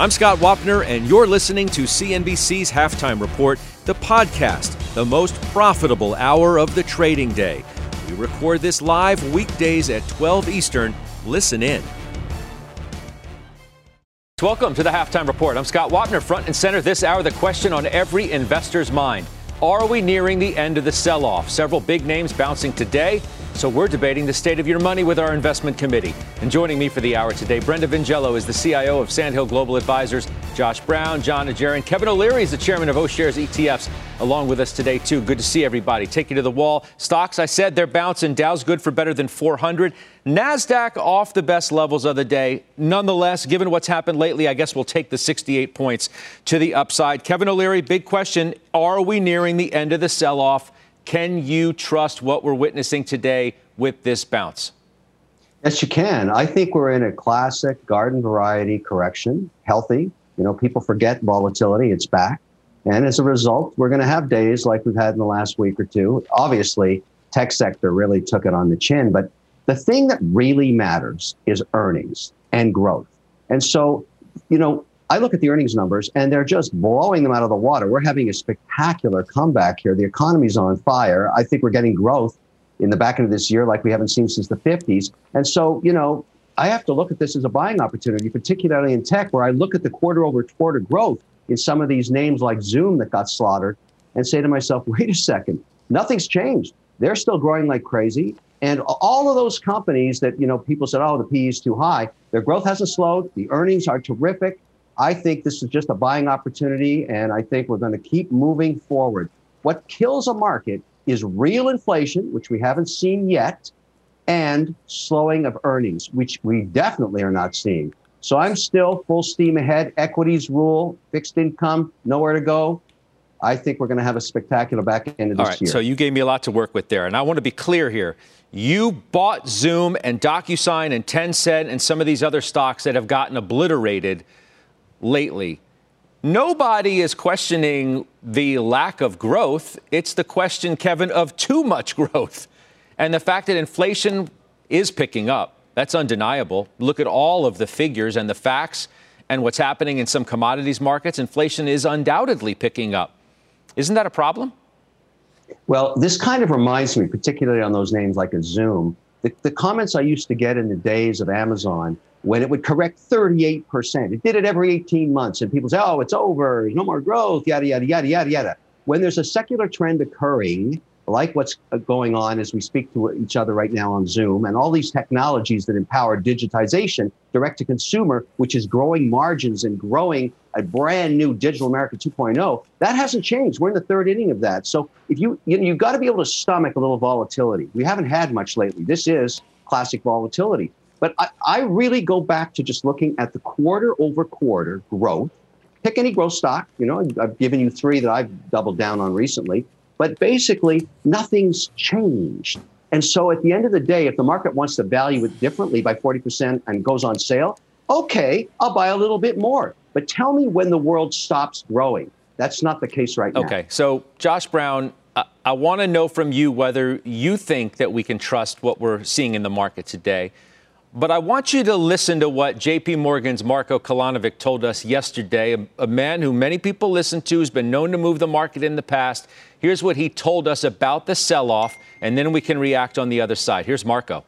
I'm Scott Wapner, and you're listening to CNBC's Halftime Report, the podcast, the most profitable hour of the trading day. We record this live weekdays at 12 Eastern. Listen in. Welcome to the Halftime Report. I'm Scott Wapner, front and center this hour. The question on every investor's mind Are we nearing the end of the sell off? Several big names bouncing today. So we're debating the state of your money with our investment committee. And joining me for the hour today, Brenda Vingiello is the CIO of Sand Hill Global Advisors. Josh Brown, Jon Najarian, Kevin O'Leary is the chairman of O'Shares ETFs, along with us today too. Good to see everybody. Take you to the wall. Stocks, I said they're bouncing. Dow's good for better than 400. Nasdaq off the best levels of the day. Nonetheless, given what's happened lately, I guess we'll take the 68 points to the upside. Kevin O'Leary, big question: Are we nearing the end of the sell-off? Can you trust what we're witnessing today with this bounce? Yes, you can. I think we're in a classic garden variety correction, healthy. You know, people forget volatility, it's back. And as a result, we're going to have days like we've had in the last week or two. Obviously, tech sector really took it on the chin, but the thing that really matters is earnings and growth. And so, you know, I look at the earnings numbers and they're just blowing them out of the water. We're having a spectacular comeback here. The economy's on fire. I think we're getting growth in the back end of this year like we haven't seen since the 50s. And so, you know, I have to look at this as a buying opportunity, particularly in tech, where I look at the quarter over quarter growth in some of these names like Zoom that got slaughtered and say to myself, wait a second, nothing's changed. They're still growing like crazy. And all of those companies that, you know, people said, oh, the PE is too high, their growth hasn't slowed. The earnings are terrific. I think this is just a buying opportunity, and I think we're going to keep moving forward. What kills a market is real inflation, which we haven't seen yet, and slowing of earnings, which we definitely are not seeing. So I'm still full steam ahead. Equities rule, fixed income, nowhere to go. I think we're going to have a spectacular back end of this All right, year. So you gave me a lot to work with there, and I want to be clear here. You bought Zoom and DocuSign and Tencent and some of these other stocks that have gotten obliterated lately. Nobody is questioning the lack of growth. It's the question, Kevin, of too much growth. And the fact that inflation is picking up, that's undeniable. Look at all of the figures and the facts and what's happening in some commodities markets. Inflation is undoubtedly picking up. Isn't that a problem? Well, this kind of reminds me, particularly on those names like a Zoom, the, the comments I used to get in the days of Amazon when it would correct 38%. It did it every 18 months. And people say, oh, it's over, no more growth, yada, yada, yada, yada, yada. When there's a secular trend occurring, like what's uh, going on as we speak to each other right now on Zoom, and all these technologies that empower digitization, direct to consumer, which is growing margins and growing a brand new digital America 2.0, that hasn't changed. We're in the third inning of that. So if you, you know, you've got to be able to stomach a little volatility. We haven't had much lately. This is classic volatility. But I, I really go back to just looking at the quarter over quarter growth. Pick any growth stock. You know, I've given you three that I've doubled down on recently. But basically, nothing's changed. And so at the end of the day, if the market wants to value it differently by 40% and goes on sale, okay, I'll buy a little bit more. But tell me when the world stops growing. That's not the case right now. Okay. So, Josh Brown, I, I want to know from you whether you think that we can trust what we're seeing in the market today. But I want you to listen to what JP Morgan's Marko Kolanovic told us yesterday, a, a, man who many people listen to, has been known to move the market in the past. Here's what he told us about the sell off, and then we can react on the other side. Here's Marko.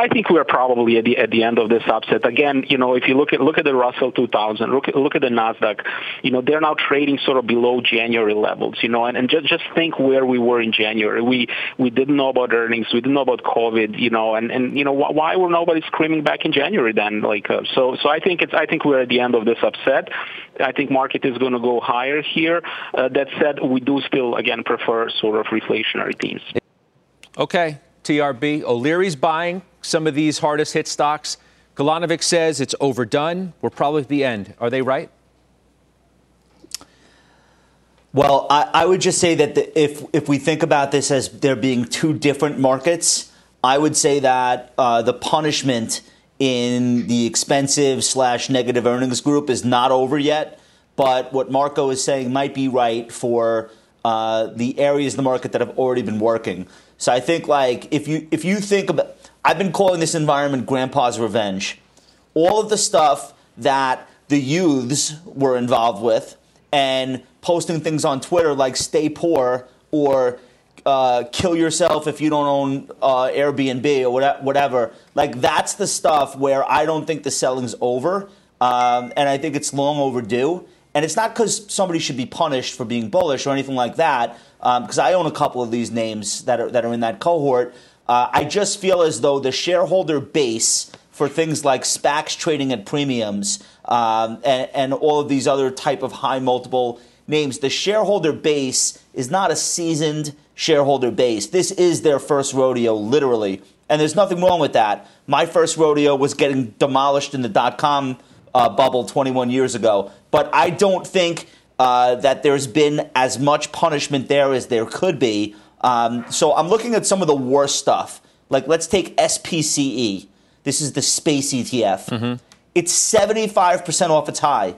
I think we're probably at the at the end of this upset. Again, you know, if you look at look at the Russell 2000, look at look at the Nasdaq, you know, they're now trading sort of below January levels, you know, and, and just just think where we were in January. We we didn't know about earnings, we didn't know about COVID, you know, and and you know why were nobody screaming back in January then? Like uh, so so I think it's I think we're at the end of this upset. I think market is going to go higher here. Uh, that said, we do still again prefer sort of reflationary themes. Okay, TRB. O'Leary's buying some of these hardest hit stocks. Kolanovic says it's overdone. We're probably at the end. Are they right? Well, I, I would just say that the, if if we think about this as there being two different markets, I would say that uh, the punishment in the expensive slash negative earnings group is not over yet. But what Marko is saying might be right for uh, the areas of the market that have already been working. So I think like if you if you think about, I've been calling this environment Grandpa's revenge. All of the stuff that the youths were involved with and posting things on Twitter like "stay poor" or uh, "kill yourself if you don't own uh, Airbnb" or whatever. Like that's the stuff where I don't think the selling's over, um, and I think it's long overdue. And it's not because somebody should be punished for being bullish or anything like that, because um, I own a couple of these names that are that are in that cohort. Uh, I just feel as though the shareholder base for things like SPACs trading at premiums um, and, and all of these other type of high multiple names, the shareholder base is not a seasoned shareholder base. This is their first rodeo, literally. And there's nothing wrong with that. My first rodeo was getting demolished in the dot com uh, bubble 21 years ago. But I don't think uh, that there's been as much punishment there as there could be. Um, so I'm looking at some of the worst stuff. Like, let's take SPCE. This is the space ETF. Mm-hmm. It's 75% off its high.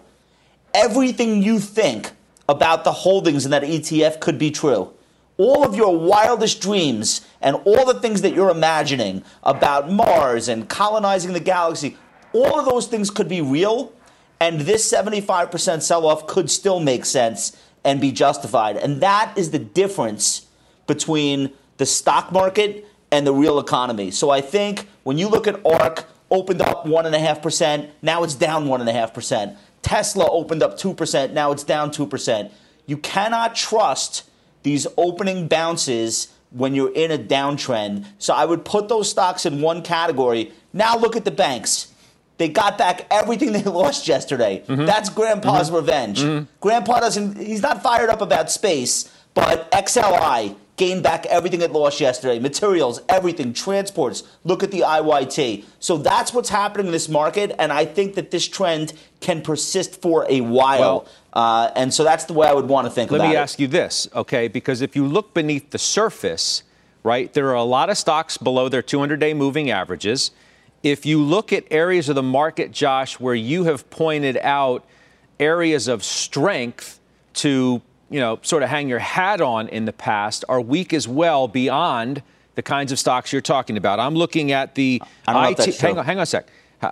Everything you think about the holdings in that ETF could be true. All of your wildest dreams and all the things that you're imagining about Mars and colonizing the galaxy, all of those things could be real, and this 75% sell off could still make sense and be justified. And that is the difference between the stock market and the real economy. So I think when you look at ARKK, opened up 1.5%, now it's down 1.5%. Tesla opened up 2%, now it's down 2%. You cannot trust these opening bounces when you're in a downtrend. So I would put those stocks in one category. Now look at the banks. They got back everything they lost yesterday. Mm-hmm. That's Grandpa's mm-hmm. revenge. Mm-hmm. Grandpa doesn't, he's not fired up about space, but XLI, gained back everything it lost yesterday materials, everything, transports. Look at the IYT. So that's what's happening in this market, and I think that this trend can persist for a while. Well, uh, and so that's the way I would want to think let about it. Let me ask you this, okay? Because if you look beneath the surface, right, there are a lot of stocks below their 200 day moving averages. If you look at areas of the market, Josh, where you have pointed out areas of strength to you know, sort of hang your hat on in the past are weak as well beyond the kinds of stocks you're talking about. I'm looking at the IT. Hang on, hang on a sec.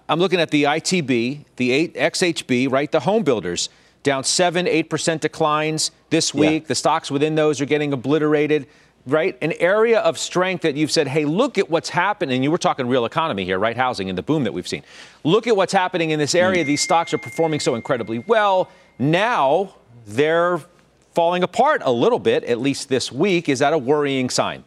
I'm looking at the ITB, the XHB, right? The home builders down seven, eight percent declines this week. Yeah. The stocks within those are getting obliterated. Right, an area of strength that you've said, hey, look at what's happening. You were talking real economy here, right? Housing and the boom that we've seen. Look at what's happening in this area. Mm. These stocks are performing so incredibly well. Now they're falling apart a little bit, at least this week. Is that a worrying sign?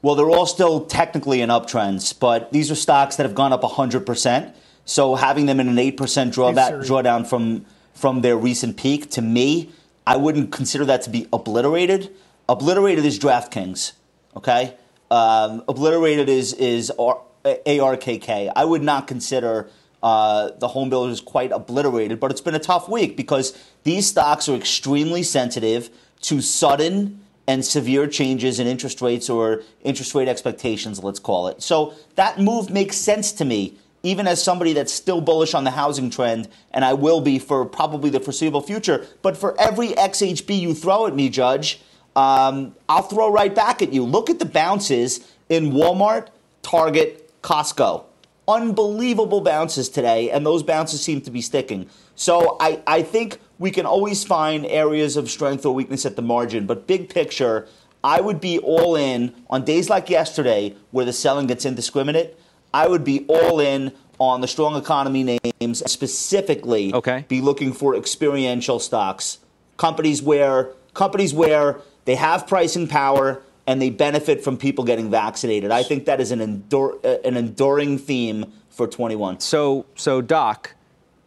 Well, they're all still technically in uptrends, but these are stocks that have gone up 100%. So having them in an 8% drawback, drawdown from, from their recent peak, to me, I wouldn't consider that to be obliterated. Obliterated is DraftKings, okay? Um, obliterated is, is ARKK. I would not consider uh, the home builders quite obliterated, but it's been a tough week because these stocks are extremely sensitive to sudden and severe changes in interest rates or interest rate expectations, let's call it. So that move makes sense to me, even as somebody that's still bullish on the housing trend, and I will be for probably the foreseeable future. But for every XHB you throw at me, Judge, um, I'll throw right back at you. Look at the bounces in Walmart, Target, Costco unbelievable bounces today, and those bounces seem to be sticking. So I, I think we can always find areas of strength or weakness at the margin, but big picture, I would be all in on days like yesterday where the selling gets indiscriminate. I would be all in on the strong economy names, specifically okay. be looking for experiential stocks. Companies where companies where they have pricing power, and they benefit from people getting vaccinated. I think that is an, endure, uh, an enduring theme for 21. So, so Doc,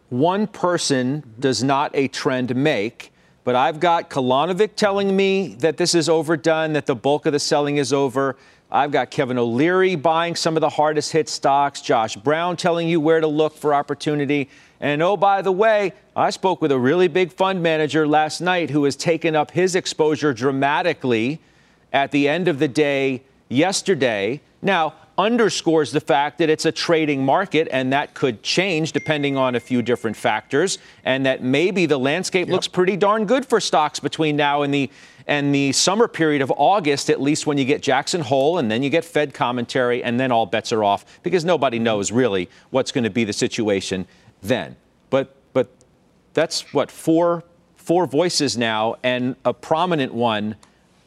one person does not a trend make, but I've got Kolanovic telling me that this is overdone, that the bulk of the selling is over. I've got Kevin O'Leary buying some of the hardest hit stocks, Josh Brown telling you where to look for opportunity. And oh, by the way, I spoke with a really big fund manager last night who has taken up his exposure dramatically at the end of the day yesterday. Now, underscores the fact that it's a trading market and that could change depending on a few different factors and that maybe the landscape yep. looks pretty darn good for stocks between now and the and the summer period of August, at least when you get Jackson Hole and then you get Fed commentary, and then all bets are off because nobody knows really what's going to be the situation then. But but that's what four four voices now and a prominent one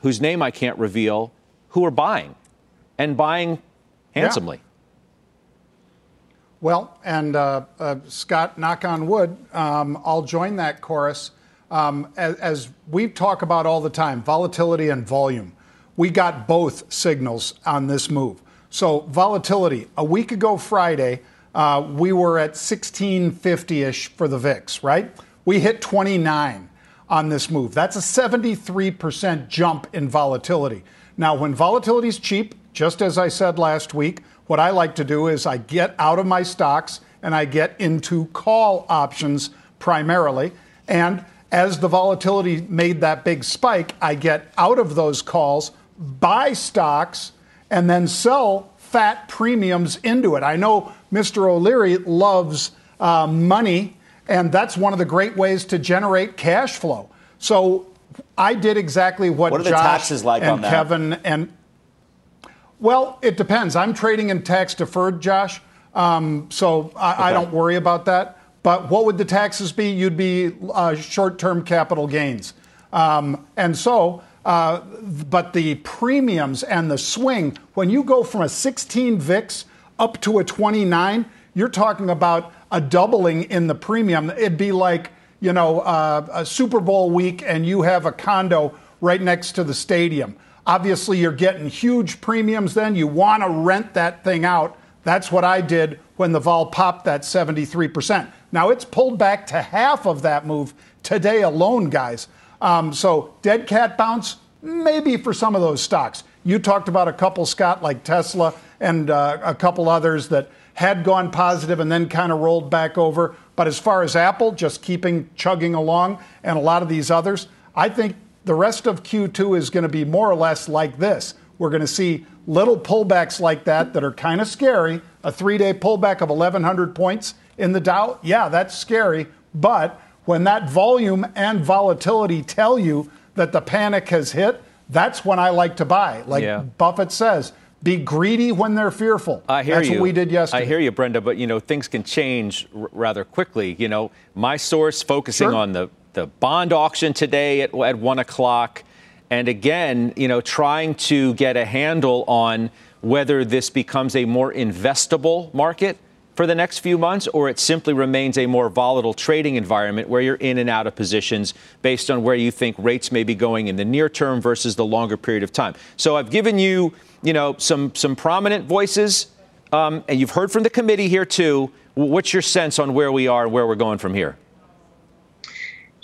whose name I can't reveal who are buying and buying handsomely. Yeah. Well, and uh, uh, Scott, knock on wood, um, I'll join that chorus. Um, as, as we talk about all the time, volatility and volume. We got both signals on this move. So, volatility, a week ago Friday, uh, we were at 1650 ish for the VIX, right? We hit 29 on this move. That's a 73% jump in volatility. Now, when volatility is cheap, just as I said last week, what I like to do is I get out of my stocks and I get into call options primarily. And as the volatility made that big spike, I get out of those calls, buy stocks, and then sell fat premiums into it. I know Mr. O'Leary loves uh, money, and that's one of the great ways to generate cash flow. So I did exactly what, what Josh like and Kevin and well, it depends. I'm trading in tax deferred, Josh, um, so I, okay. I don't worry about that. But what would the taxes be? You'd be uh, short term capital gains. Um, and so, uh, but the premiums and the swing, when you go from a 16 VIX up to a 29, you're talking about a doubling in the premium. It'd be like, you know, uh, a Super Bowl week and you have a condo right next to the stadium. Obviously, you're getting huge premiums then. You want to rent that thing out. That's what I did when the vol popped that 73%. Now it's pulled back to half of that move today alone, guys. Um, so dead cat bounce, maybe for some of those stocks. You talked about a couple, Scott, like Tesla and uh, a couple others that had gone positive and then kind of rolled back over. But as far as Apple, just keeping chugging along, and a lot of these others, I think the rest of Q2 is going to be more or less like this. We're going to see little pullbacks like that that are kind of scary. A three day pullback of 1,100 points in the Dow, yeah, that's scary. But when that volume and volatility tell you that the panic has hit, that's when I like to buy. Like yeah. Buffett says, be greedy when they're fearful. I hear That's you. what we did yesterday. I hear you, Brenda, but you know things can change r- rather quickly. You know, my source focusing sure. on the the bond auction today at, at one o'clock, and again, you know, trying to get a handle on whether this becomes a more investable market for the next few months, or it simply remains a more volatile trading environment where you're in and out of positions based on where you think rates may be going in the near term versus the longer period of time. So I've given you, you know, some some prominent voices, um, and you've heard from the committee here too. What's your sense on where we are and where we're going from here?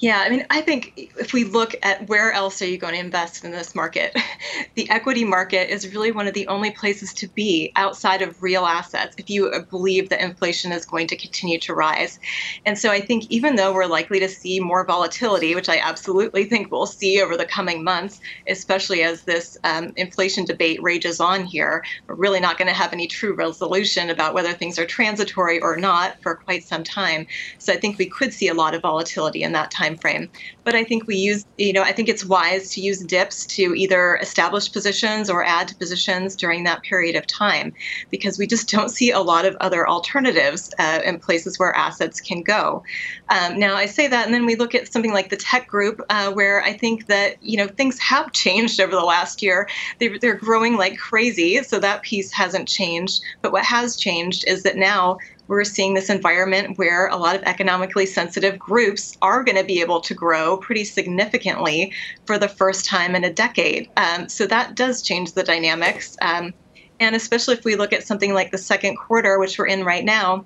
Yeah, I mean, I think if we look at where else are you going to invest in this market, the equity market is really one of the only places to be outside of real assets if you believe that inflation is going to continue to rise. And so I think even though we're likely to see more volatility, which I absolutely think we'll see over the coming months, especially as this um, inflation debate rages on here, we're really not going to have any true resolution about whether things are transitory or not for quite some time. So I think we could see a lot of volatility in that time time frame. But I think we use, you know, I think it's wise to use dips to either establish positions or add to positions during that period of time because we just don't see a lot of other alternatives uh, in places where assets can go. Um, now, I say that, and then we look at something like the tech group, uh, where I think that, you know, things have changed over the last year. They, they're growing like crazy, so that piece hasn't changed. But what has changed is that now we're seeing this environment where a lot of economically sensitive groups are going to be able to grow pretty significantly for the first time in a decade. Um, so that does change the dynamics. Um, and especially if we look at something like the second quarter, which we're in right now,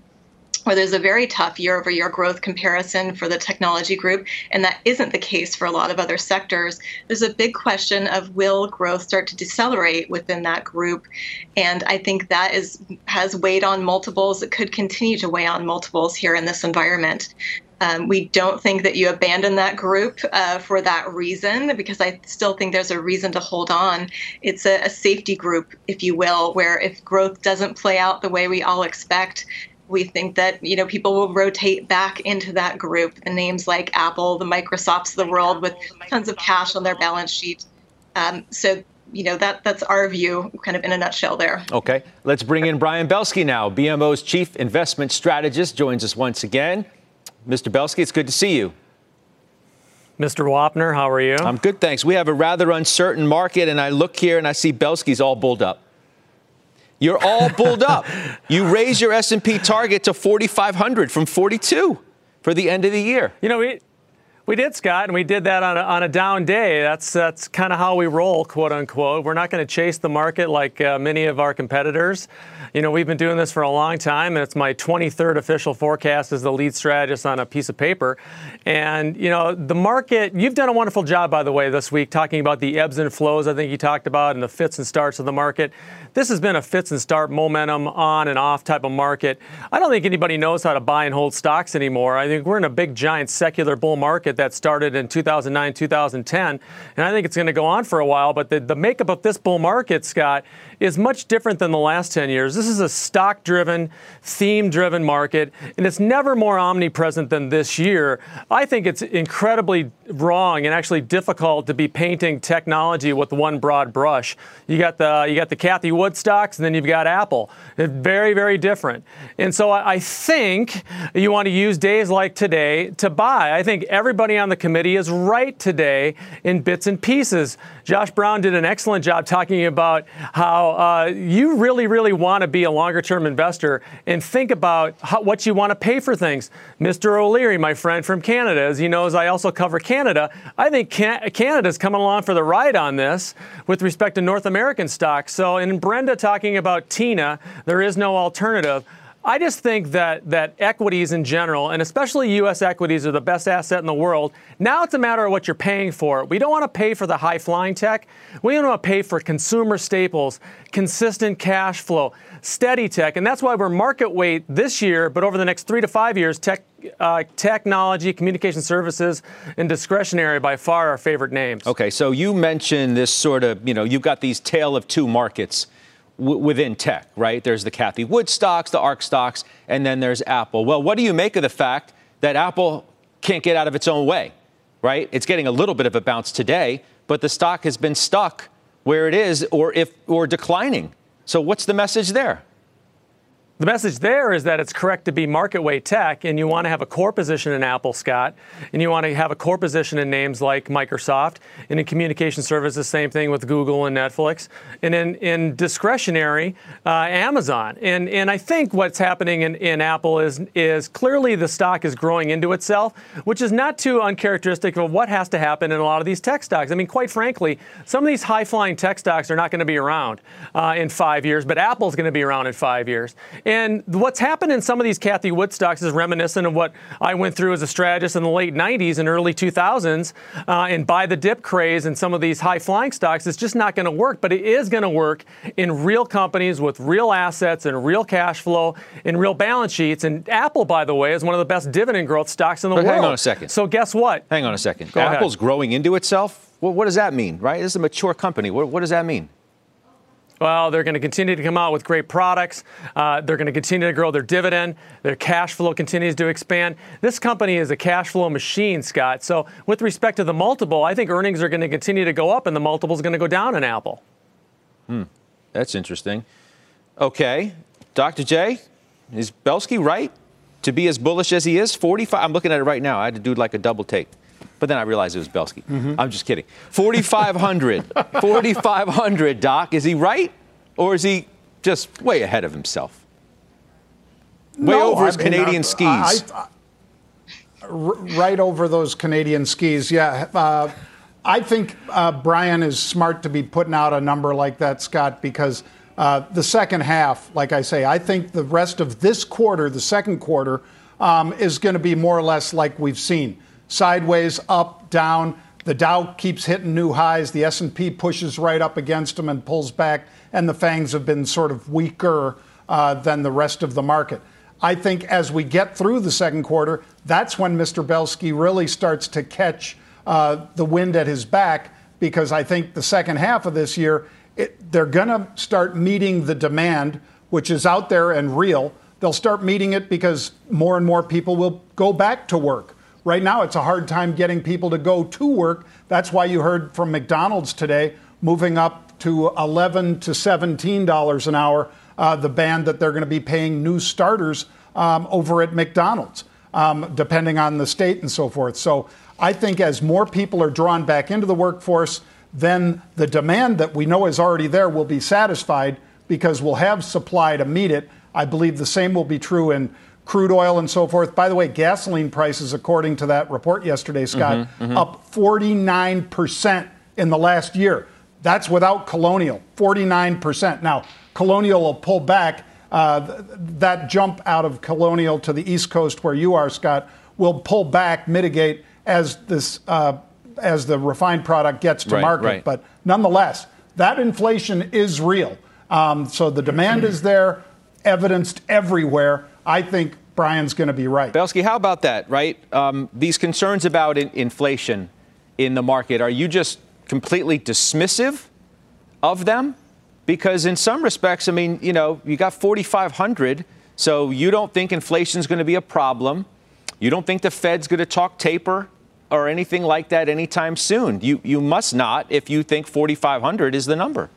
where there's a very tough year over year growth comparison for the technology group, and that isn't the case for a lot of other sectors, there's a big question of will growth start to decelerate within that group? And I think that is has weighed on multiples. It could continue to weigh on multiples here in this environment. Um, we don't think that you abandon that group uh, for that reason, because I still think there's a reason to hold on. It's a, a safety group, if you will, where if growth doesn't play out the way we all expect, we think that you know people will rotate back into that group. The names like Apple, the Microsofts of the world, with tons of cash on their balance sheet. Um, so you know that that's our view, kind of in a nutshell. There. Okay, let's bring in Brian Belski now. BMO's chief investment strategist joins us once again. Mr. Belski it's good to see you. Mr. Wapner, how are you? I'm good, thanks. We have a rather uncertain market, and I look here and I see Belski's all bulled up. You're all bulled up. You raise your S&P target to 4,500 from 42 for the end of the year. You know, we we did, Scott, and we did that on a, on a down day. That's that's kind of how we roll, quote unquote. We're not going to chase the market like uh, many of our competitors. You know, we've been doing this for a long time, and it's my 23rd official forecast as the lead strategist on a piece of paper. And you know, the market. You've done a wonderful job, by the way, this week talking about the ebbs and flows. I think you talked about and the fits and starts of the market. This has been a fits and start momentum on and off type of market. I don't think anybody knows how to buy and hold stocks anymore. I think we're in a big giant secular bull market that started in 2009, 2010. And I think it's going to go on for a while. But the, the makeup of this bull market, Scott, is much different than the last 10 years. This is a stock driven, theme driven market, and it's never more omnipresent than this year. I think it's incredibly wrong and actually difficult to be painting technology with one broad brush. You got the you got the Cathie Wood stocks, and then you've got Apple. Very, very different. And so I think you want to use days like today to buy. I think everybody on the committee is right today in bits and pieces. Josh Brown did an excellent job talking about how uh, you really, really want to be a longer term investor and think about how, what you want to pay for things. Mr. O'Leary, my friend from Canada, as he knows, I also cover Canada. I think Can- Canada's coming along for the ride on this with respect to North American stocks. So, in Brenda talking about TINA, there is no alternative. I just think that that equities in general, and especially U.S. equities, are the best asset in the world. Now it's a matter of what you're paying for. We don't want to pay for the high flying tech. We want to pay for consumer staples, consistent cash flow, steady tech, and that's why we're market weight this year. But over the next three to five years, tech, uh, technology, communication services, and discretionary by far our favorite names. Okay, so you mentioned this sort of, you know, you've got these tale of two markets w- within tech, right? There's the Cathie Wood stocks, the ARK stocks, and then there's Apple. Well, what do you make of the fact that Apple can't get out of its own way, right? It's getting a little bit of a bounce today, but the stock has been stuck where it is or if or declining. So what's the message there? The message there is that it's correct to be market weight tech, and you want to have a core position in Apple, Scott, and you want to have a core position in names like Microsoft, and in communication services, same thing with Google and Netflix, and in, in discretionary, uh, Amazon. And, and I think what's happening in, in Apple is, is clearly the stock is growing into itself, which is not too uncharacteristic of what has to happen in a lot of these tech stocks. I mean, quite frankly, some of these high flying tech stocks are not going to be around uh, in five years, but Apple's going to be around in five years. And what's happened in some of these Cathie Wood stocks is reminiscent of what I went through as a strategist in the late 90s and early 2000s. Uh, and buy the dip craze in some of these high flying stocks, it's just not going to work. But it is going to work in real companies with real assets and real cash flow and real balance sheets. And Apple, by the way, is one of the best dividend growth stocks in the but world. Hang on a second. So guess what? Hang on a second. Go Apple's ahead. growing into itself. Well, what does that mean, right? This is a mature company. What, what does that mean? Well, they're going to continue to come out with great products. Uh, they're going to continue to grow their dividend. Their cash flow continues to expand. This company is a cash flow machine, Scott. So, with respect to the multiple, I think earnings are going to continue to go up and the multiple is going to go down in Apple. Hmm. That's interesting. Okay. Dr. J, is Belski right to be as bullish as he is? 45. I'm looking at it right now. I had to do like a double take. But then I realized it was Belski. Mm-hmm. I'm just kidding. 4,500. 4,500, Doc. Is he right? Or is he just way ahead of himself? Way No, over his mean, Canadian I- skis. I- I- r- right over those Canadian skis, yeah. Uh, I think uh, Brian is smart to be putting out a number like that, Scott, because Uh, the second half, like I say, I think the rest of this quarter, the second quarter, um, is going to be more or less like we've seen sideways, up, down. The Dow keeps hitting new highs. The S&P pushes right up against them and pulls back, and the FANGs have been sort of weaker uh, than the rest of the market. I think as we get through the second quarter, that's when Mr. Belski really starts to catch uh, the wind at his back because I think the second half of this year, it, they're going to start meeting the demand, which is out there and real. They'll start meeting it because more and more people will go back to work. Right now, it's a hard time getting people to go to work. That's why you heard from McDonald's today moving up to 11 to 17 dollars an hour uh, the band that they're going to be paying new starters um, over at McDonald's, um, depending on the state and so forth. So I think as more people are drawn back into the workforce, then the demand that we know is already there will be satisfied because we'll have supply to meet it. I believe the same will be true in crude oil and so forth. By the way, gasoline prices, according to that report yesterday, Scott, mm-hmm, mm-hmm. up 49% in the last year. That's without Colonial, 49%. Now, Colonial will pull back. Uh, that jump out of Colonial to the East Coast, where you are, Scott, will pull back, mitigate as this uh, as the refined product gets to right, market. Right. But nonetheless, that inflation is real. Um, so the demand is there, evidenced everywhere. I think Brian's going to be right. Belski, how about that? Right, um, these concerns about in- inflation in the market. Are you just completely dismissive of them? Because in some respects, I mean, you know, you got 4,500, so you don't think inflation is going to be a problem. You don't think the Fed's going to talk taper or anything like that anytime soon. You, you must not if you think 4,500 is the number.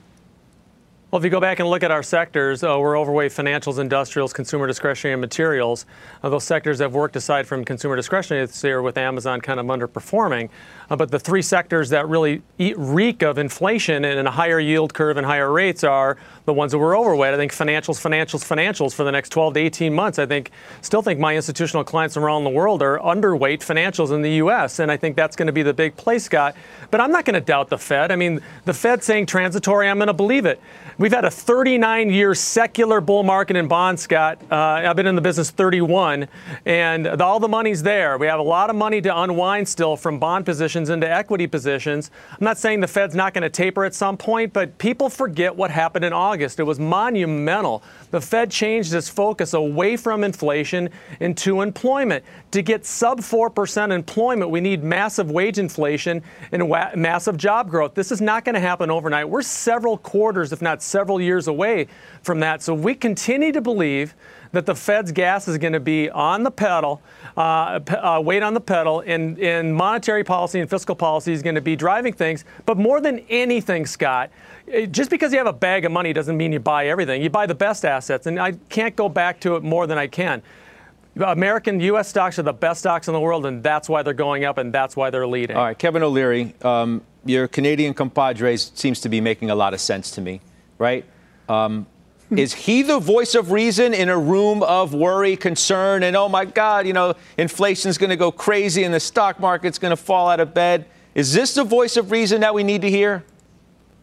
Well, if you go back and look at our sectors, uh, we're overweight financials, industrials, consumer discretionary, and materials. Uh, those sectors have worked aside from consumer discretionary this year with Amazon kind of underperforming. Uh, but the three sectors that really eat, reek of inflation and a higher yield curve and higher rates are the ones that we're overweight. I think financials, financials, financials for the next 12 to 18 months. I think, still think my institutional clients around the world are underweight financials in the U.S. And I think that's going to be the big play, Scott. But I'm not going to doubt the Fed. I mean, the Fed saying transitory, I'm going to believe it. We've had a 39 year secular bull market in bonds, Scott. Uh, I've been in the business 31, and all the money's there. We have a lot of money to unwind still from bond positions into equity positions. I'm not saying the Fed's not going to taper at some point, but people forget what happened in August. It was monumental. The Fed changed its focus away from inflation into employment. To get sub 4% employment, we need massive wage inflation and wa- massive job growth. This is not going to happen overnight. We're several quarters, if not several years away from that. So we continue to believe that the Fed's gas is going to be on the pedal, uh, uh, weight on the pedal, and, and monetary policy and fiscal policy is going to be driving things. But more than anything, Scott, just because you have a bag of money doesn't mean you buy everything. You buy the best assets, and I can't go back to it more than I can. American U.S. stocks are the best stocks in the world, and that's why they're going up, and that's why they're leading. All right, Kevin O'Leary, um, your Canadian compadres seems to be making a lot of sense to me, right? Um, is he the voice of reason in a room of worry, concern, and oh my God, you know, inflation's going to go crazy and the stock market's going to fall out of bed? Is this the voice of reason that we need to hear?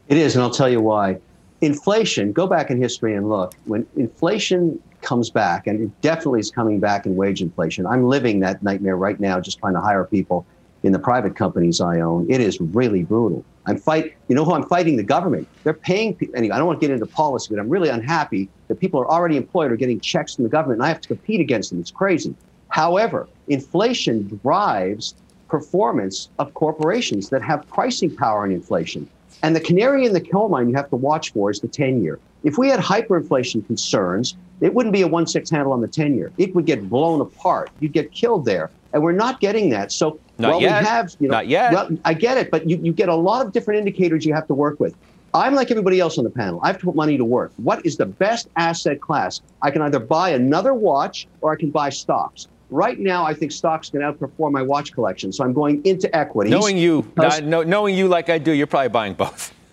It is, and I'll tell you why. Inflation, go back in history and look. When inflation comes back, and it definitely is coming back in wage inflation. I'm living that nightmare right now, just trying to hire people in the private companies I own. It is really brutal. I'm fight. You know who I'm fighting? The government. They're paying. people. Anyway, I don't want to get into policy, but I'm really unhappy that people are already employed or getting checks from the government, and I have to compete against them. It's crazy. However, inflation drives performance of corporations that have pricing power in inflation. And the canary in the coal mine you have to watch for is the 10 year. If we had hyperinflation concerns, it wouldn't be a 1 6 handle on the 10 year. It would get blown apart. You'd get killed there. And we're not getting that. So, not well, yet. we have, you know, not yet. Well, I get it, but you, you get a lot of different indicators you have to work with. I'm like everybody else on the panel. I have to put money to work. What is the best asset class? I can either buy another watch or I can buy stocks. Right now, I think stocks can outperform my watch collection, so I'm going into equities. Knowing you, knowing you like I do, you're probably buying both.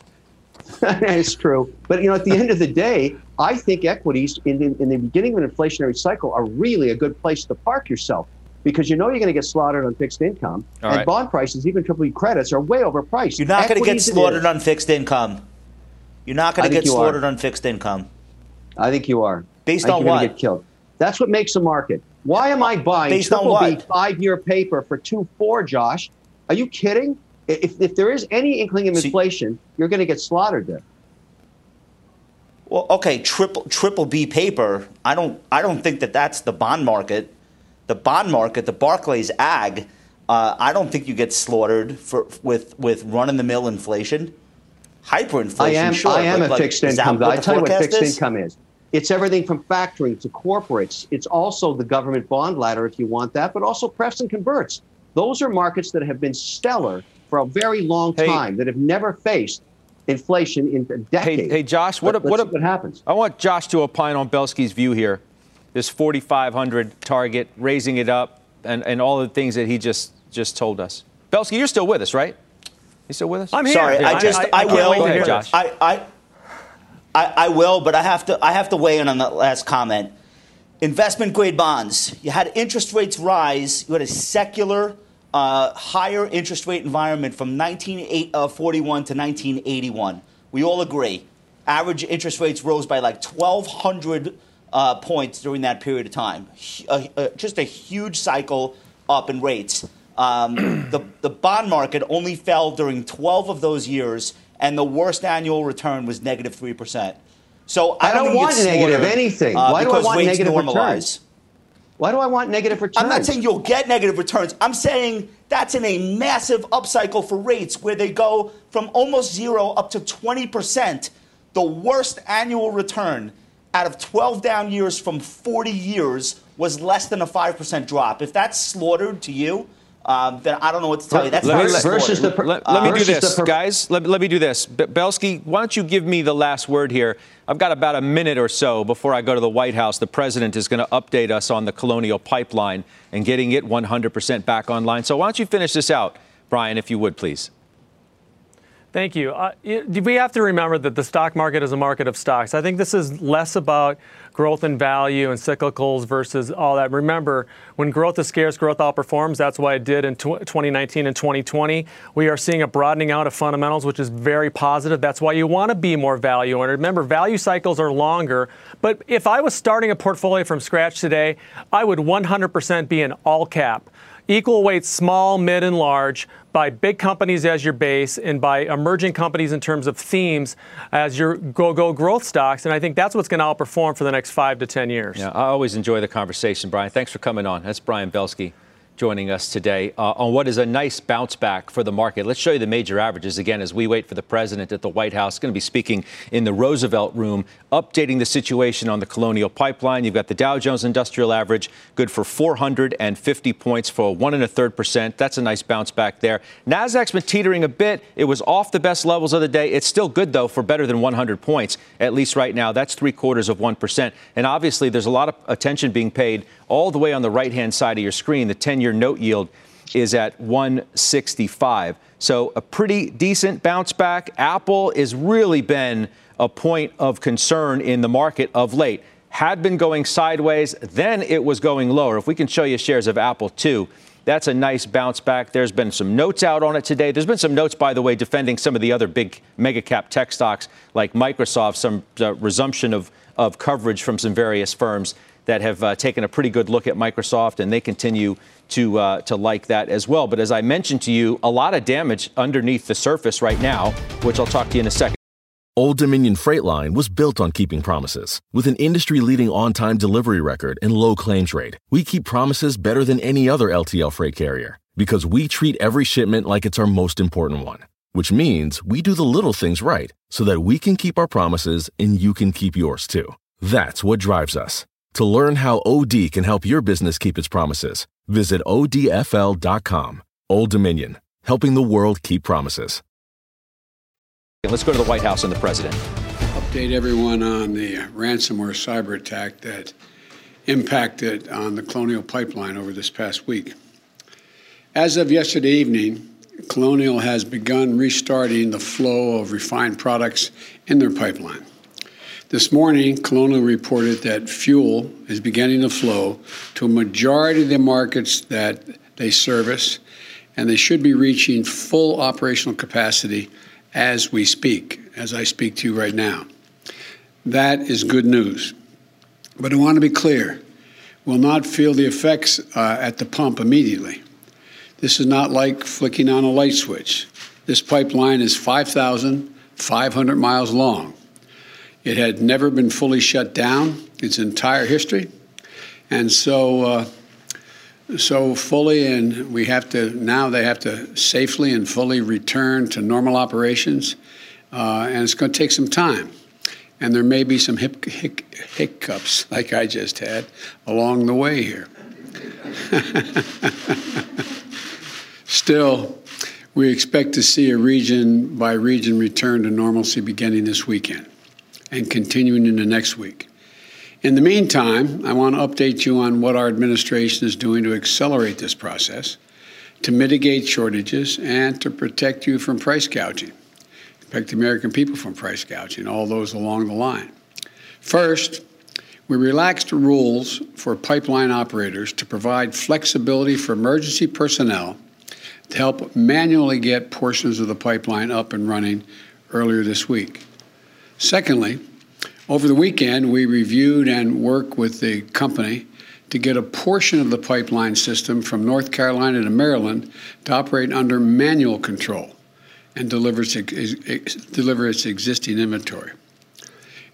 it's true. But you know, at the end of the day, I think equities in, in, in, the beginning of an inflationary cycle are really a good place to park yourself because you know you're going to get slaughtered on fixed income, All and right. bond prices, even triple E credits, are way overpriced. You're not going to get slaughtered on fixed income. You're not going to get slaughtered on fixed income. I think you are. Based on what? I'm going to get killed. That's what makes a market. Why am I buying Based triple on B five-year paper for two four, Josh? Are you kidding? If, if there is any inkling of inflation, you're going to get slaughtered there. Well, okay, triple triple B paper. I don't I don't think that that's the bond market. The bond market, the Barclays Agg. Uh, I don't think you get slaughtered for with with run in the mill inflation, hyperinflation. I am sure, I am but, a like, fixed income guy. I tell you what fixed is? income is. It's everything from factoring to corporates. It's also the government bond ladder if you want that, but also prefs and converts. Those are markets that have been stellar for a very long time that have never faced inflation in a decade. Hey, hey Josh, what, Let, what, what happens? I want Josh to opine on Belski's view here. This 4,500 target, raising it up, and, and all the things that he just just told us. Belski, you're still with us, right? You still with us? I'm here. Sorry, I, just I, I, I will. Go ahead, Josh. I, I, I, I will, but I have to I have to weigh in on that last comment. Investment grade bonds. You had interest rates rise. You had a secular uh, higher interest rate environment from 1941 uh, to 1981. We all agree. Average interest rates rose by like 1,200 uh, points during that period of time. Uh, uh, just a huge cycle up in rates. Um, the, the bond market only fell during 12 of those years, and the worst annual return was negative 3%. So I, I don't, want negative anything. Uh, Why do I want negative normalize. returns? Why do I want negative returns? I'm not saying you'll get negative returns. I'm saying that's in a massive upcycle for rates where they go from almost zero up to 20%, the worst annual return out of 12 down years from 40 years was less than a 5% drop. If that's slaughtered to you, um, then I don't know what to tell you. That's let, me, versus the, let, let me do this, per- guys. Let, let, me do this. Belski, why don't you give me the last word here? I've got about a minute or so before I go to the White House. The president is going to update us on the Colonial Pipeline and getting it 100% back online. So why don't you finish this out, Brian, if you would, please? Thank you. Uh, we have to remember that the stock market is a market of stocks. I think this is less about growth and value and cyclicals versus all that. Remember, when growth is scarce, growth outperforms. That's why it did in 2019 and 2020. We are seeing a broadening out of fundamentals, which is very positive. That's why you want to be more value oriented. remember, value cycles are longer. But if I was starting a portfolio from scratch today, I would 100% be an all cap equal weight small, mid, and large buy big companies as your base and buy emerging companies in terms of themes as your go go growth stocks. And I think that's what's going to outperform for the next five to 10 years. Yeah, I always enjoy the conversation, Brian. Thanks for coming on. That's Brian Belski joining us today uh, on what is a nice bounce back for the market. Let's show you the major averages again as we wait for the president at the White House. Going to be speaking in the Roosevelt Room, updating the situation on the Colonial Pipeline. You've got the Dow Jones Industrial Average, good for 450 points for one and a third percent. That's a nice bounce back there. Nasdaq's been teetering a bit. It was off the best levels of the day. It's still good though for better than 100 points at least right now. That's three quarters of one percent. And obviously, there's a lot of attention being paid all the way on the right hand side of your screen, the 10 year note yield is at 165. So a pretty decent bounce back. Apple has really been a point of concern in the market of late. Had been going sideways, then it was going lower. If we can show you shares of Apple too, that's a nice bounce back. There's been some notes out on it today. There's been some notes, by the way, defending some of the other big mega cap tech stocks like Microsoft, some uh, resumption of, of coverage from some various firms that have uh, taken a pretty good look at Microsoft, and they continue to uh, to like that as well. But as I mentioned to you, a lot of damage underneath the surface right now, which I'll talk to you in a second. Old Dominion Freight Line was built on keeping promises. With an industry-leading on-time delivery record and low claims rate, we keep promises better than any other LTL freight carrier because we treat every shipment like it's our most important one. Which means we do the little things right so that we can keep our promises and you can keep yours too. That's what drives us. To learn how OD can help your business keep its promises, visit odfl.com. Old Dominion, helping the world keep promises. Let's go to the White House and the president. Update everyone on the ransomware cyber attack that impacted on the Colonial Pipeline over this past week. As of yesterday evening, Colonial has begun restarting the flow of refined products in their pipeline. This morning, Colonial reported that fuel is beginning to flow to a majority of the markets that they service, and they should be reaching full operational capacity as we speak. as I speak to you right now. That is good news. But I want to be clear we'll not feel the effects uh, at the pump immediately. This is not like flicking on a light switch. This pipeline is 5,500 miles long. It had never been fully shut down its entire history. And so, uh, so fully, and we have to now they have to safely and fully return to normal operations, uh, and it's going to take some time. And there may be some hic- hic- hiccups, like I just had, along the way here. Still, we expect to see a region by region return to normalcy beginning this weekend and continuing into next week. In the meantime, I want to update you on what our administration is doing to accelerate this process, to mitigate shortages, and to protect you from price gouging, protect the American people from price gouging, all those along the line. First, we relaxed rules for pipeline operators to provide flexibility for emergency personnel to help manually get portions of the pipeline up and running earlier this week. Secondly, over the weekend, we reviewed and worked with the company to get a portion of the pipeline system from North Carolina to Maryland to operate under manual control and deliver its, deliver its existing inventory.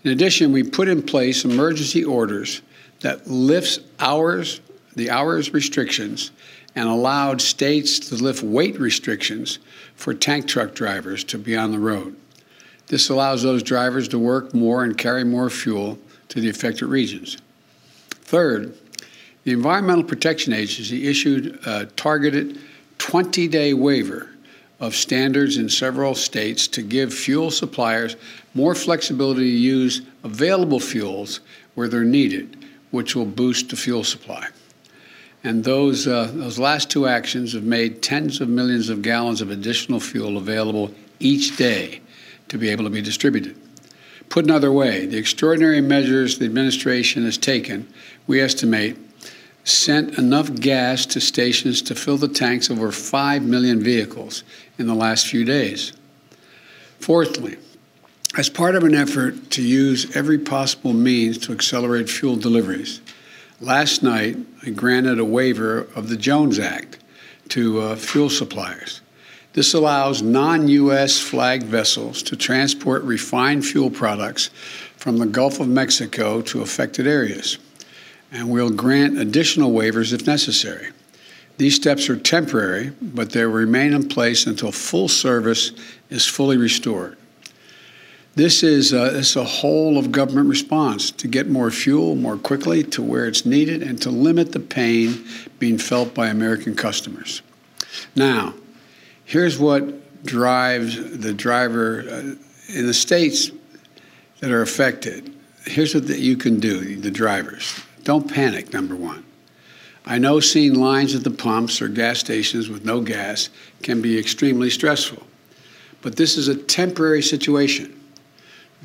In addition, we put in place emergency orders that lifts hours, the hours restrictions, and allowed states to lift weight restrictions for tank truck drivers to be on the road. This allows those drivers to work more and carry more fuel to the affected regions. Third, the Environmental Protection Agency issued a targeted 20 day waiver of standards in several states to give fuel suppliers more flexibility to use available fuels where they're needed, which will boost the fuel supply. And those, uh, those last two actions have made tens of millions of gallons of additional fuel available each day to be able to be distributed. Put another way, the extraordinary measures the administration has taken, we estimate, sent enough gas to stations to fill the tanks of over 5 million vehicles in the last few days. Fourthly, as part of an effort to use every possible means to accelerate fuel deliveries, last night I granted a waiver of the Jones Act to uh, fuel suppliers. This allows non U.S. flagged vessels to transport refined fuel products from the Gulf of Mexico to affected areas, and we'll grant additional waivers if necessary. These steps are temporary, but they will remain in place until full service is fully restored. This is a, this is a whole of government response to get more fuel more quickly to where it's needed and to limit the pain being felt by American customers. Now, here's what drives the driver uh, in the states that are affected. Here's what the, you can do, the drivers. Don't panic, number one. I know seeing lines at the pumps or gas stations with no gas can be extremely stressful, but this is a temporary situation.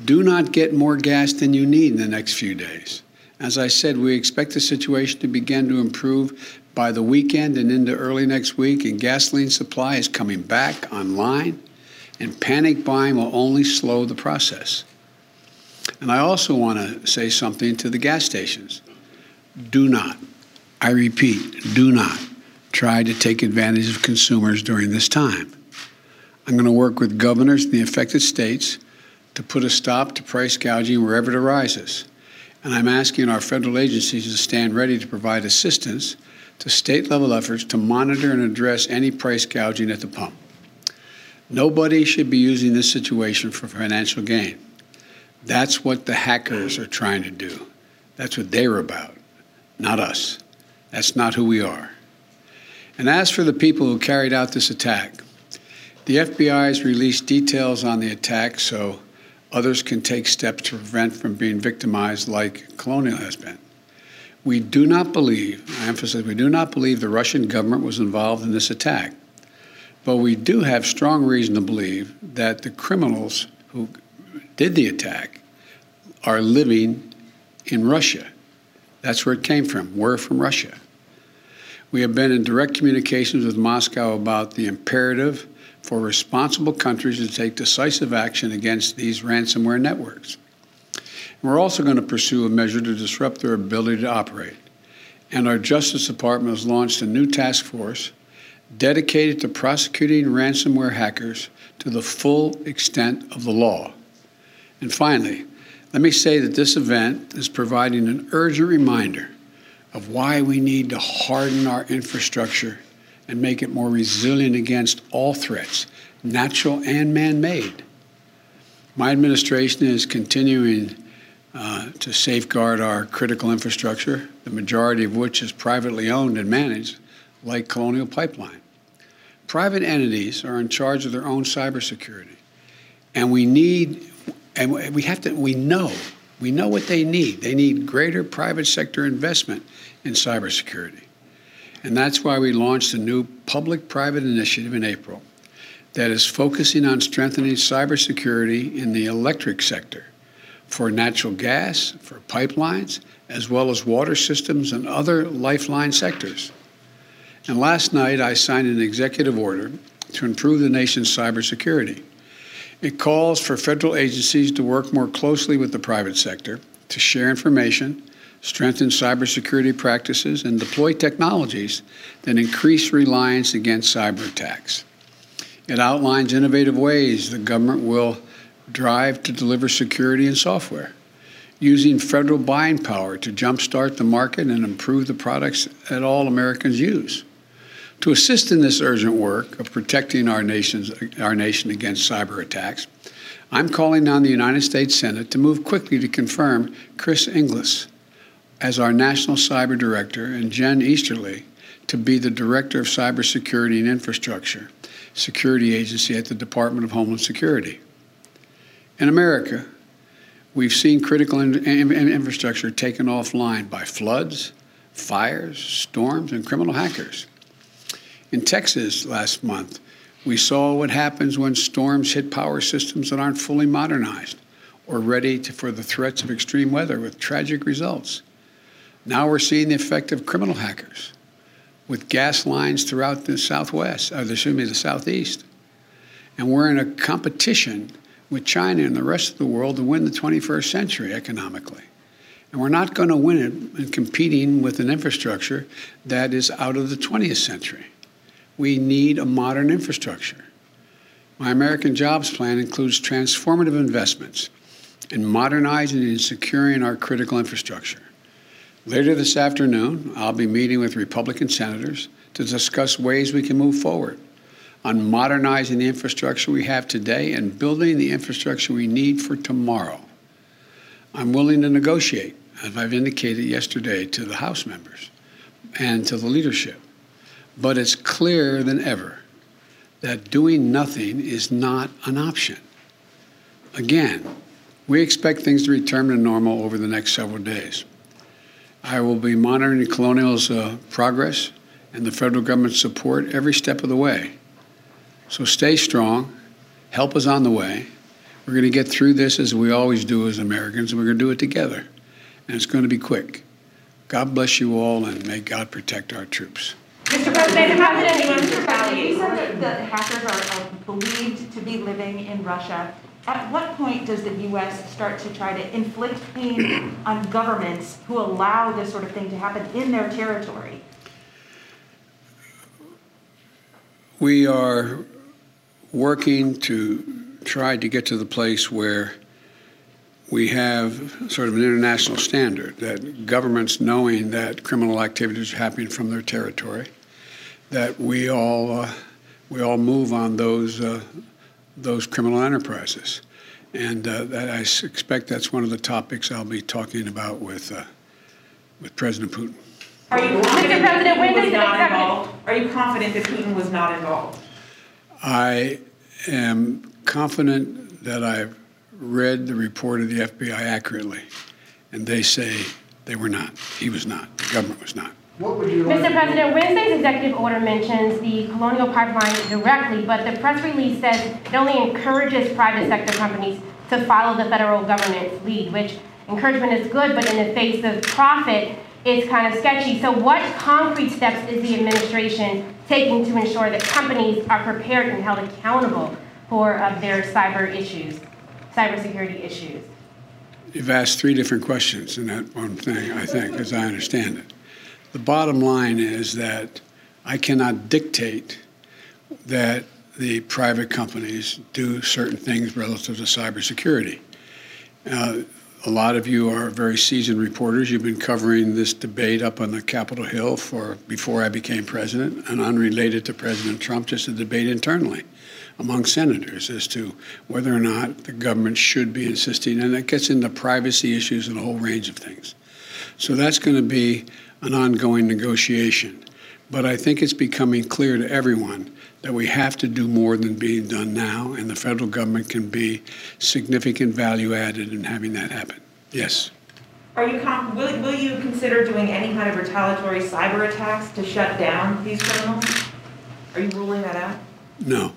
Do not get more gas than you need in the next few days. As I said, we expect the situation to begin to improve by the weekend and into early next week, and gasoline supply is coming back online, and panic buying will only slow the process. And I also want to say something to the gas stations. Do not, I repeat, do not try to take advantage of consumers during this time. I'm going to work with governors in the affected states to put a stop to price gouging wherever it arises. And I'm asking our federal agencies to stand ready to provide assistance to state level efforts to monitor and address any price gouging at the pump. Nobody should be using this situation for financial gain. That's what the hackers are trying to do. That's what they're about, not us. That's not who we are. And as for the people who carried out this attack, the FBI has released details on the attack so others can take steps to prevent from being victimized like Colonial has been. We do not believe, I emphasize, we do not believe the Russian government was involved in this attack. But we do have strong reason to believe that the criminals who did the attack are living in Russia. That's where it came from. We're from Russia. We have been in direct communications with Moscow about the imperative for responsible countries to take decisive action against these ransomware networks. We're also going to pursue a measure to disrupt their ability to operate. And our Justice Department has launched a new task force dedicated to prosecuting ransomware hackers to the full extent of the law. And finally, let me say that this event is providing an urgent reminder of why we need to harden our infrastructure and make it more resilient against all threats, natural and man made. My administration is continuing uh, to safeguard our critical infrastructure, the majority of which is privately owned and managed, like Colonial Pipeline. Private entities are in charge of their own cybersecurity, and we need, and we have to, we know, we know what they need. They need greater private sector investment in cybersecurity. And that's why we launched a new public private initiative in April that is focusing on strengthening cybersecurity in the electric sector for natural gas, for pipelines, as well as water systems and other lifeline sectors. And last night, I signed an executive order to improve the nation's cybersecurity. It calls for federal agencies to work more closely with the private sector to share information strengthen cybersecurity practices, and deploy technologies that increase reliance against cyber attacks. It outlines innovative ways the government will drive to deliver security and software, using federal buying power to jumpstart the market and improve the products that all Americans use. To assist in this urgent work of protecting our, nation's, our nation against cyber attacks, I'm calling on the United States Senate to move quickly to confirm Chris Inglis as our National Cyber Director and Jen Easterly to be the Director of Cybersecurity and Infrastructure, Security Agency at the Department of Homeland Security. In America, we've seen critical in- in- infrastructure taken offline by floods, fires, storms, and criminal hackers. In Texas last month, we saw what happens when storms hit power systems that aren't fully modernized or ready to, for the threats of extreme weather with tragic results. Now we're seeing the effect of criminal hackers with gas lines throughout the Southwest, or excuse me, the Southeast. And we're in a competition with China and the rest of the world to win the 21st century economically. And we're not going to win it in competing with an infrastructure that is out of the 20th century. We need a modern infrastructure. My American Jobs Plan includes transformative investments in modernizing and securing our critical infrastructure. Later this afternoon, I'll be meeting with Republican senators to discuss ways we can move forward on modernizing the infrastructure we have today and building the infrastructure we need for tomorrow. I'm willing to negotiate, as I've indicated yesterday to the House members and to the leadership. But it's clearer than ever that doing nothing is not an option. Again, we expect things to return to normal over the next several days. I will be monitoring Colonial's uh, progress and the federal government's support every step of the way. So stay strong. Help is on the way. We're going to get through this as we always do as Americans, and we're going to do it together. And it's going to be quick. God bless you all, and may God protect our troops. Mr. President, Mr. President, you said that the hackers are, are believed to be living in Russia. At what point does the U.S. start to try to inflict pain on governments who allow this sort of thing to happen in their territory? We are working to try to get to the place where we have sort of an international standard that governments knowing that criminal activities are happening from their territory, that we all uh, we all move on those uh, those criminal enterprises. And uh, that I expect that's one of the topics I'll be talking about with, uh, with President Putin. Are you confident Mr. President, when does not involved? Are you confident that Putin was not involved? I am confident that I've read the report of the FBI accurately, and they say they were not. He was not. The government was not. Mr. President, Wednesday's executive order mentions the Colonial Pipeline directly, but the press release says it only encourages private sector companies to follow the federal government's lead, which encouragement is good, but in the face of profit, is kind of sketchy. So, what concrete steps is the administration taking to ensure that companies are prepared and held accountable for uh, their cyber issues, cybersecurity issues? You've asked three different questions in that one thing, I think, as I understand it. The bottom line is that I cannot dictate that the private companies do certain things relative to cybersecurity. Uh, a lot of you are very seasoned reporters. You've been covering this debate up on the Capitol Hill for before I became president, and unrelated to President Trump, just a debate internally among senators as to whether or not the government should be insisting, and it gets into privacy issues and a whole range of things. So that's going to be an ongoing negotiation. But I think it's becoming clear to everyone that we have to do more than being done now, and the federal government can be significant value added in having that happen. Yes. Are you will, will you consider doing any kind of retaliatory cyber attacks to shut down these criminals? Are you ruling that out? No.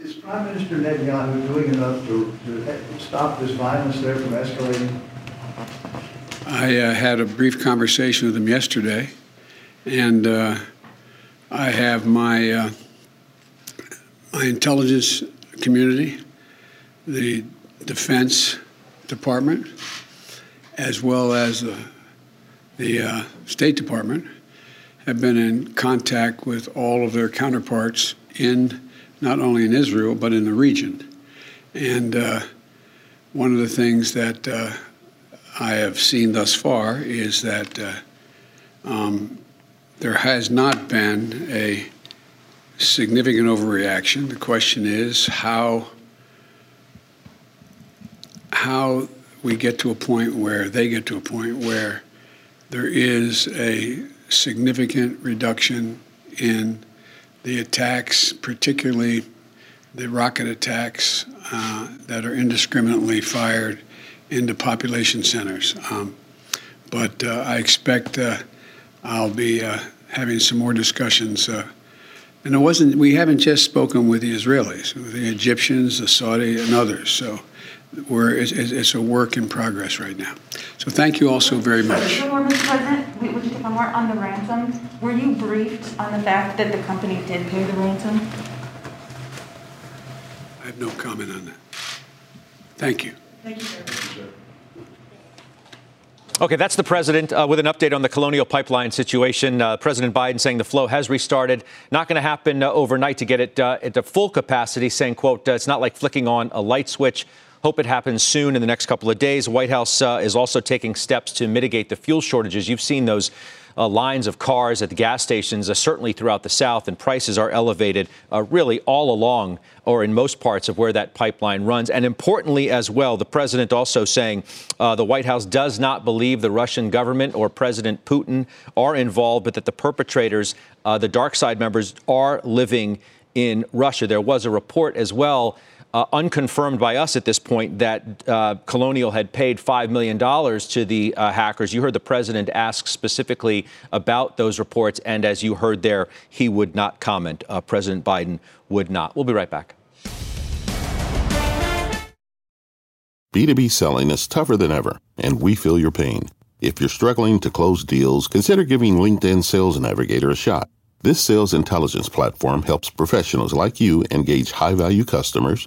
Is Prime Minister Netanyahu doing enough to, to stop this violence there from escalating? I uh, had a brief conversation with him yesterday, and uh, I have my uh, my intelligence community, the Defense Department, as well as the, the uh, State Department, have been in contact with all of their counterparts in not only in Israel but in the region. And uh, one of the things that uh, I have seen thus far is that uh, um, there has not been a significant overreaction. The question is how how we get to a point where they get to a point where there is a significant reduction in the attacks, particularly the rocket attacks uh, that are indiscriminately fired into population centers. Um, but uh, I expect uh, I'll be uh, having some more discussions. Uh, and it wasn't, we haven't just spoken with the Israelis, with the Egyptians, the Saudi, and others. So we're, it's, it's a work in progress right now. So thank you all so very much. One more, Mr. President, would you take one more on the ransom? Were you briefed on the fact that the company did pay the ransom? I have no comment on that. Thank you. Thank you, sir. Okay, that's the president uh, with an update on the Colonial Pipeline situation. Uh, president Biden saying the flow has restarted. Not going to happen uh, overnight to get it uh, at full capacity. Saying, "quote uh, It's not like flicking on a light switch." Hope it happens soon in the next couple of days. White House uh, is also taking steps to mitigate the fuel shortages. You've seen those uh, lines of cars at the gas stations, uh, certainly throughout the South, and prices are elevated uh, really all along or in most parts of where that pipeline runs. And importantly, as well, the president also saying uh, the White House does not believe the Russian government or President Putin are involved, but that the perpetrators, uh, the DarkSide members, are living in Russia. There was a report as well uh, unconfirmed by us at this point that uh, Colonial had paid $5 million to the uh, hackers. You heard the president ask specifically about those reports, and as you heard there, he would not comment. Uh, president Biden would not. We'll be right back. B2B selling is tougher than ever, and we feel your pain. If you're struggling to close deals, consider giving LinkedIn Sales Navigator a shot. This sales intelligence platform helps professionals like you engage high value customers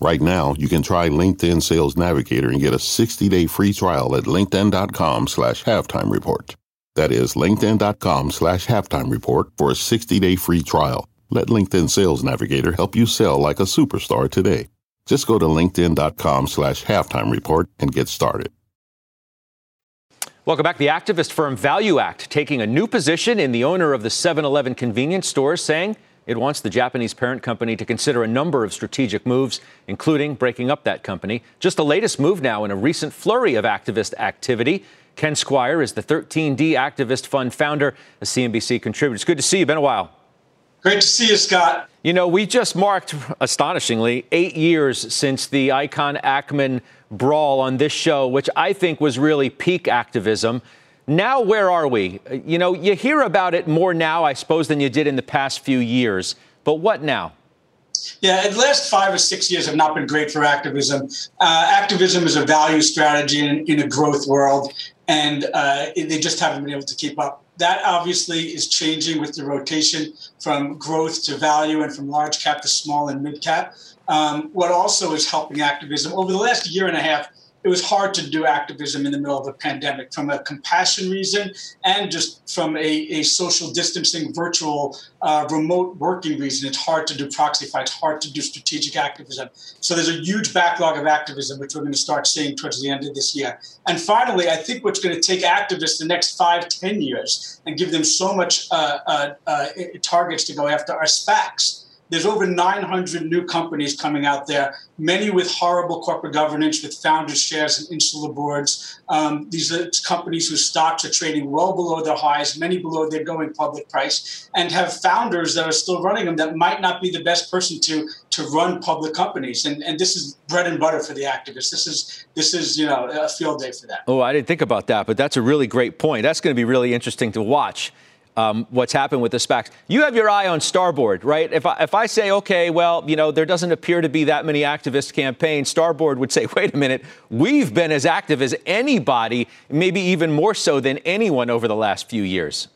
Right now, you can try LinkedIn Sales Navigator and get a 60-day free trial at linkedin.com slash halftime report. That is linkedin.com slash halftime report for a 60-day free trial. Let LinkedIn Sales Navigator help you sell like a superstar today. Just go to linkedin.com slash halftime report and get started. Welcome back. The activist firm ValueAct taking a new position in the owner of the 7-Eleven convenience store saying – it wants the Japanese parent company to consider a number of strategic moves, including breaking up that company. Just the latest move now in a recent flurry of activist activity. Ken Squire is the 13D Activist Fund founder, a CNBC contributor. It's good to see you. Been a while. Great to see you, Scott. You know, we just marked, astonishingly, eight years since the Icahn Ackman brawl on this show, which I think was really peak activism. Now, where are we? You know, you hear about it more now, I suppose, than you did in the past few years. But what now? Yeah, the last five or six years have not been great for activism. Uh, activism is a value strategy in, in a growth world, and uh, they just haven't been able to keep up. That obviously is changing with the rotation from growth to value and from large cap to small and mid cap. Um, what also is helping activism over the last year and a half, it was hard to do activism in the middle of a pandemic from a compassion reason and just from a, a social distancing, virtual, uh, remote working reason. It's hard to do proxy fights, hard to do strategic activism. So there's a huge backlog of activism, which we're going to start seeing towards the end of this year. And finally, I think what's going to take activists the next five, ten years and give them so much uh, uh, uh targets to go after are SPACs there's over 900 new companies coming out there, many with horrible corporate governance, with founders' shares and insular boards. Um, these are companies whose stocks are trading well below their highs, many below their going public price, and have founders that are still running them that might not be the best person to to run public companies. And, and this is bread and butter for the activists. This is this is you know a field day for that. Oh, I didn't think about that, but that's a really great point. That's going to be really interesting to watch um, what's happened with the SPACs. You have your eye on Starboard, right? If I, if I say, okay, well, you know, there doesn't appear to be that many activist campaigns, Starboard would say, wait a minute, we've been as active as anybody, maybe even more so than anyone over the last few years.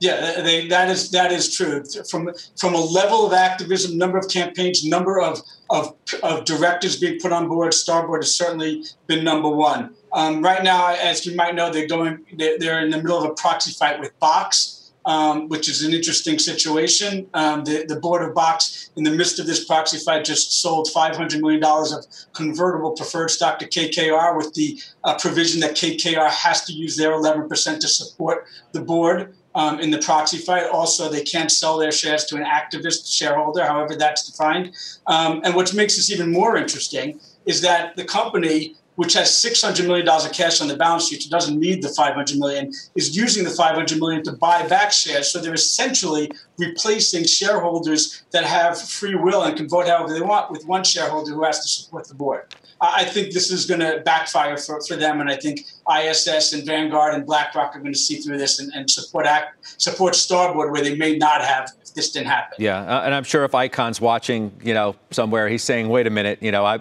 Yeah, they, that is that is true. From from a level of activism, number of campaigns, number of of, of directors being put on board, Starboard has certainly been number one. Um, right now, as you might know, they're going. They're, in the middle of a proxy fight with Box, um, which is an interesting situation. Um, the, the board of Box, in the midst of this proxy fight, just sold $500 million of convertible preferred stock to KKR with the uh, provision that KKR has to use their 11% to support the board. Um, in the proxy fight. Also, they can't sell their shares to an activist shareholder, however that's defined. Um, and what makes this even more interesting is that the company which has $600 million of cash on the balance sheet, so doesn't need the 500 million, is using the 500 million to buy back shares. So they're essentially replacing shareholders that have free will and can vote however they want with one shareholder who has to support the board. I think this is going to backfire for, for them, and I think ISS and Vanguard and BlackRock are going to see through this and, and support act, support Starboard where they may not have if this didn't happen. Yeah, uh, and I'm sure if Icahn's watching, you know, somewhere, he's saying, "Wait a minute, you know, I."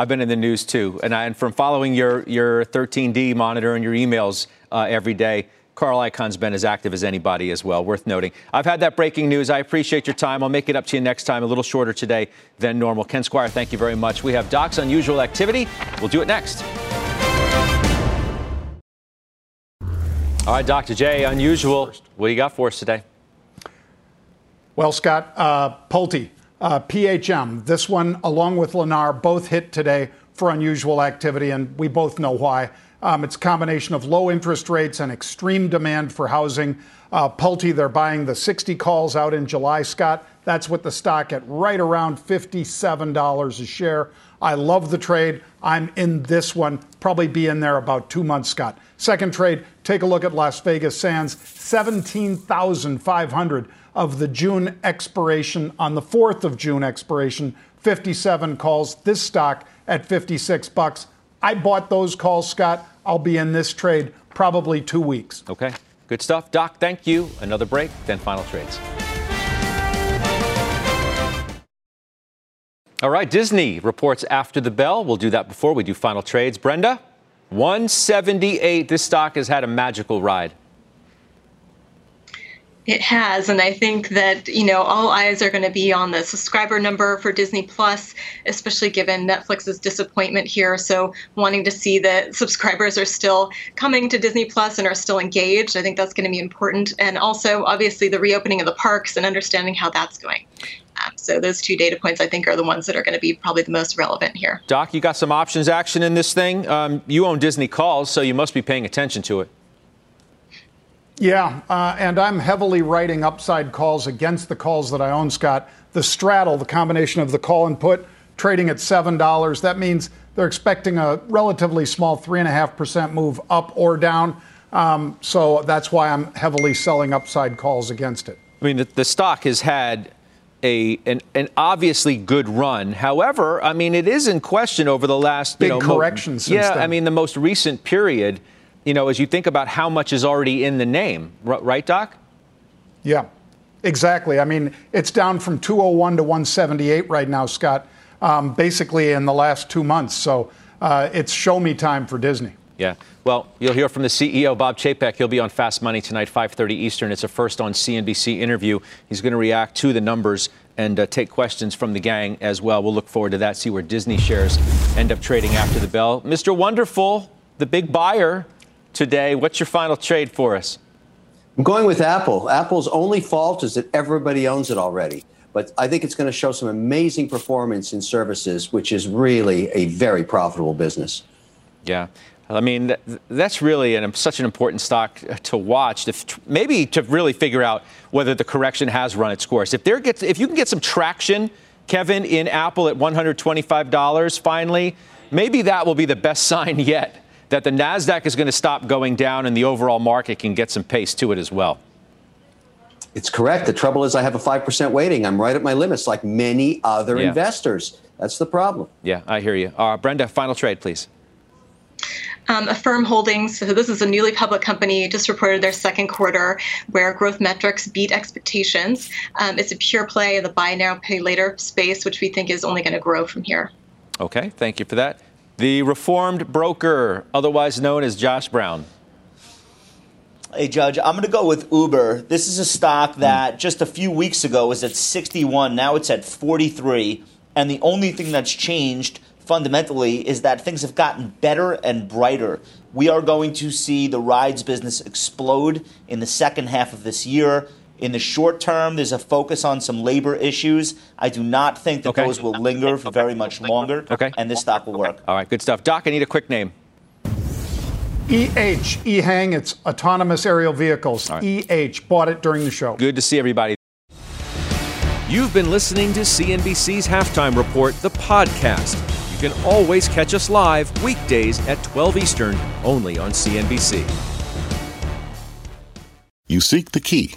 I've been in the news too, and, I, and from following your your 13D monitor and your emails uh, every day, Carl Icahn's been as active as anybody as well. Worth noting. I've had that breaking news. I appreciate your time. I'll make it up to you next time, a little shorter today than normal. Ken Squire, thank you very much. We have Doc's unusual activity. We'll do it next. All right, Dr. J, unusual. What do you got for us today? Well, Scott, uh, Pulte uh, PHM, this one, along with Lennar, both hit today for unusual activity, and we both know why. Um, it's a combination of low interest rates and extreme demand for housing. Uh, Pulte, they're buying the 60 calls out in July, Scott. That's with the stock at right around $57 a share. I love the trade. I'm in this one. Probably be in there about two months, Scott. Second trade, take a look at Las Vegas Sands, 17,500 of the June expiration on the 4th of June expiration, 57 calls. This stock at 56 bucks. I bought those calls, Scott. I'll be in this trade probably two weeks. Okay. Good stuff. Doc, thank you. Another break, then final trades. All right, Disney reports after the bell. We'll do that before we do final trades. Brenda, 178. This stock has had a magical ride. It has, and I think that you know all eyes are going to be on the subscriber number for Disney Plus, especially given Netflix's disappointment here. So, wanting to see that subscribers are still coming to Disney Plus and are still engaged, I think that's going to be important. And also, obviously, the reopening of the parks and understanding how that's going. Um, so, those two data points I think are the ones that are going to be probably the most relevant here. Doc, you got some options action in this thing. Um, you own Disney Calls, so you must be paying attention to it. Yeah, uh, and I'm heavily writing upside calls against the calls that I own, Scott. The straddle, the combination of the call and put, trading at $7. That means they're expecting a relatively small 3.5% move up or down. Um, so that's why I'm heavily selling upside calls against it. I mean, the, the stock has had a an, an, obviously good run. However, I mean, it is in question over the last big you know, correction. Mo- yeah, then. I mean, the most recent period. You know, as you think about how much is already in the name, right, Doc? Yeah, exactly. I mean, it's down from 201 to 178 right now, Scott. Um, basically, in the last two months. So uh, it's show me time for Disney. Yeah. Well, you'll hear from the CEO, Bob Chapek. He'll be on Fast Money tonight, 5:30 Eastern. It's a first on CNBC interview. He's going to react to the numbers and uh, take questions from the gang as well. We'll look forward to that. See where Disney shares end up trading after the bell. Mr. Wonderful, the big buyer today. What's your final trade for us? I'm going with Apple. Apple's only fault is that everybody owns it already. But I think it's going to show some amazing performance in services, which is really a very profitable business. Yeah. I mean, that's really an, such an important stock uh, to watch. To, maybe to really figure out whether the correction has run its course. If there gets, if you can get some traction, Kevin, in Apple at $125 finally, maybe that will be the best sign yet that the Nasdaq is going to stop going down and the overall market can get some pace to it as well. It's correct. The trouble is, I have a 5% weighting. I'm right at my limits, like many other yeah. investors. That's the problem. Yeah, I hear you. Uh, Brenda, final trade, please. Um, Affirm Holdings, so this is a newly public company, just reported their second quarter where growth metrics beat expectations. Um, it's a pure play in the buy now, pay later space, which we think is only going to grow from here. Okay, thank you for that. The reformed broker, otherwise known as Josh Brown. Hey, Judge, I'm going to go with Uber. This is a stock hmm. that just a few weeks ago was at 61. Now it's at 43. And the only thing that's changed fundamentally is that things have gotten better and brighter. We are going to see the rides business explode in the second half of this year. In the short term, there's a focus on some labor issues. I do not think that okay. those will linger for very much longer. Okay. And this stock will work. All right, good stuff. Doc, I need a quick name. EH, EHang, it's autonomous aerial vehicles. Right. EH, bought it during the show. Good to see everybody. You've been listening to CNBC's Halftime Report, the podcast. You can always catch us live weekdays at 12 Eastern, only on CNBC. You seek the key,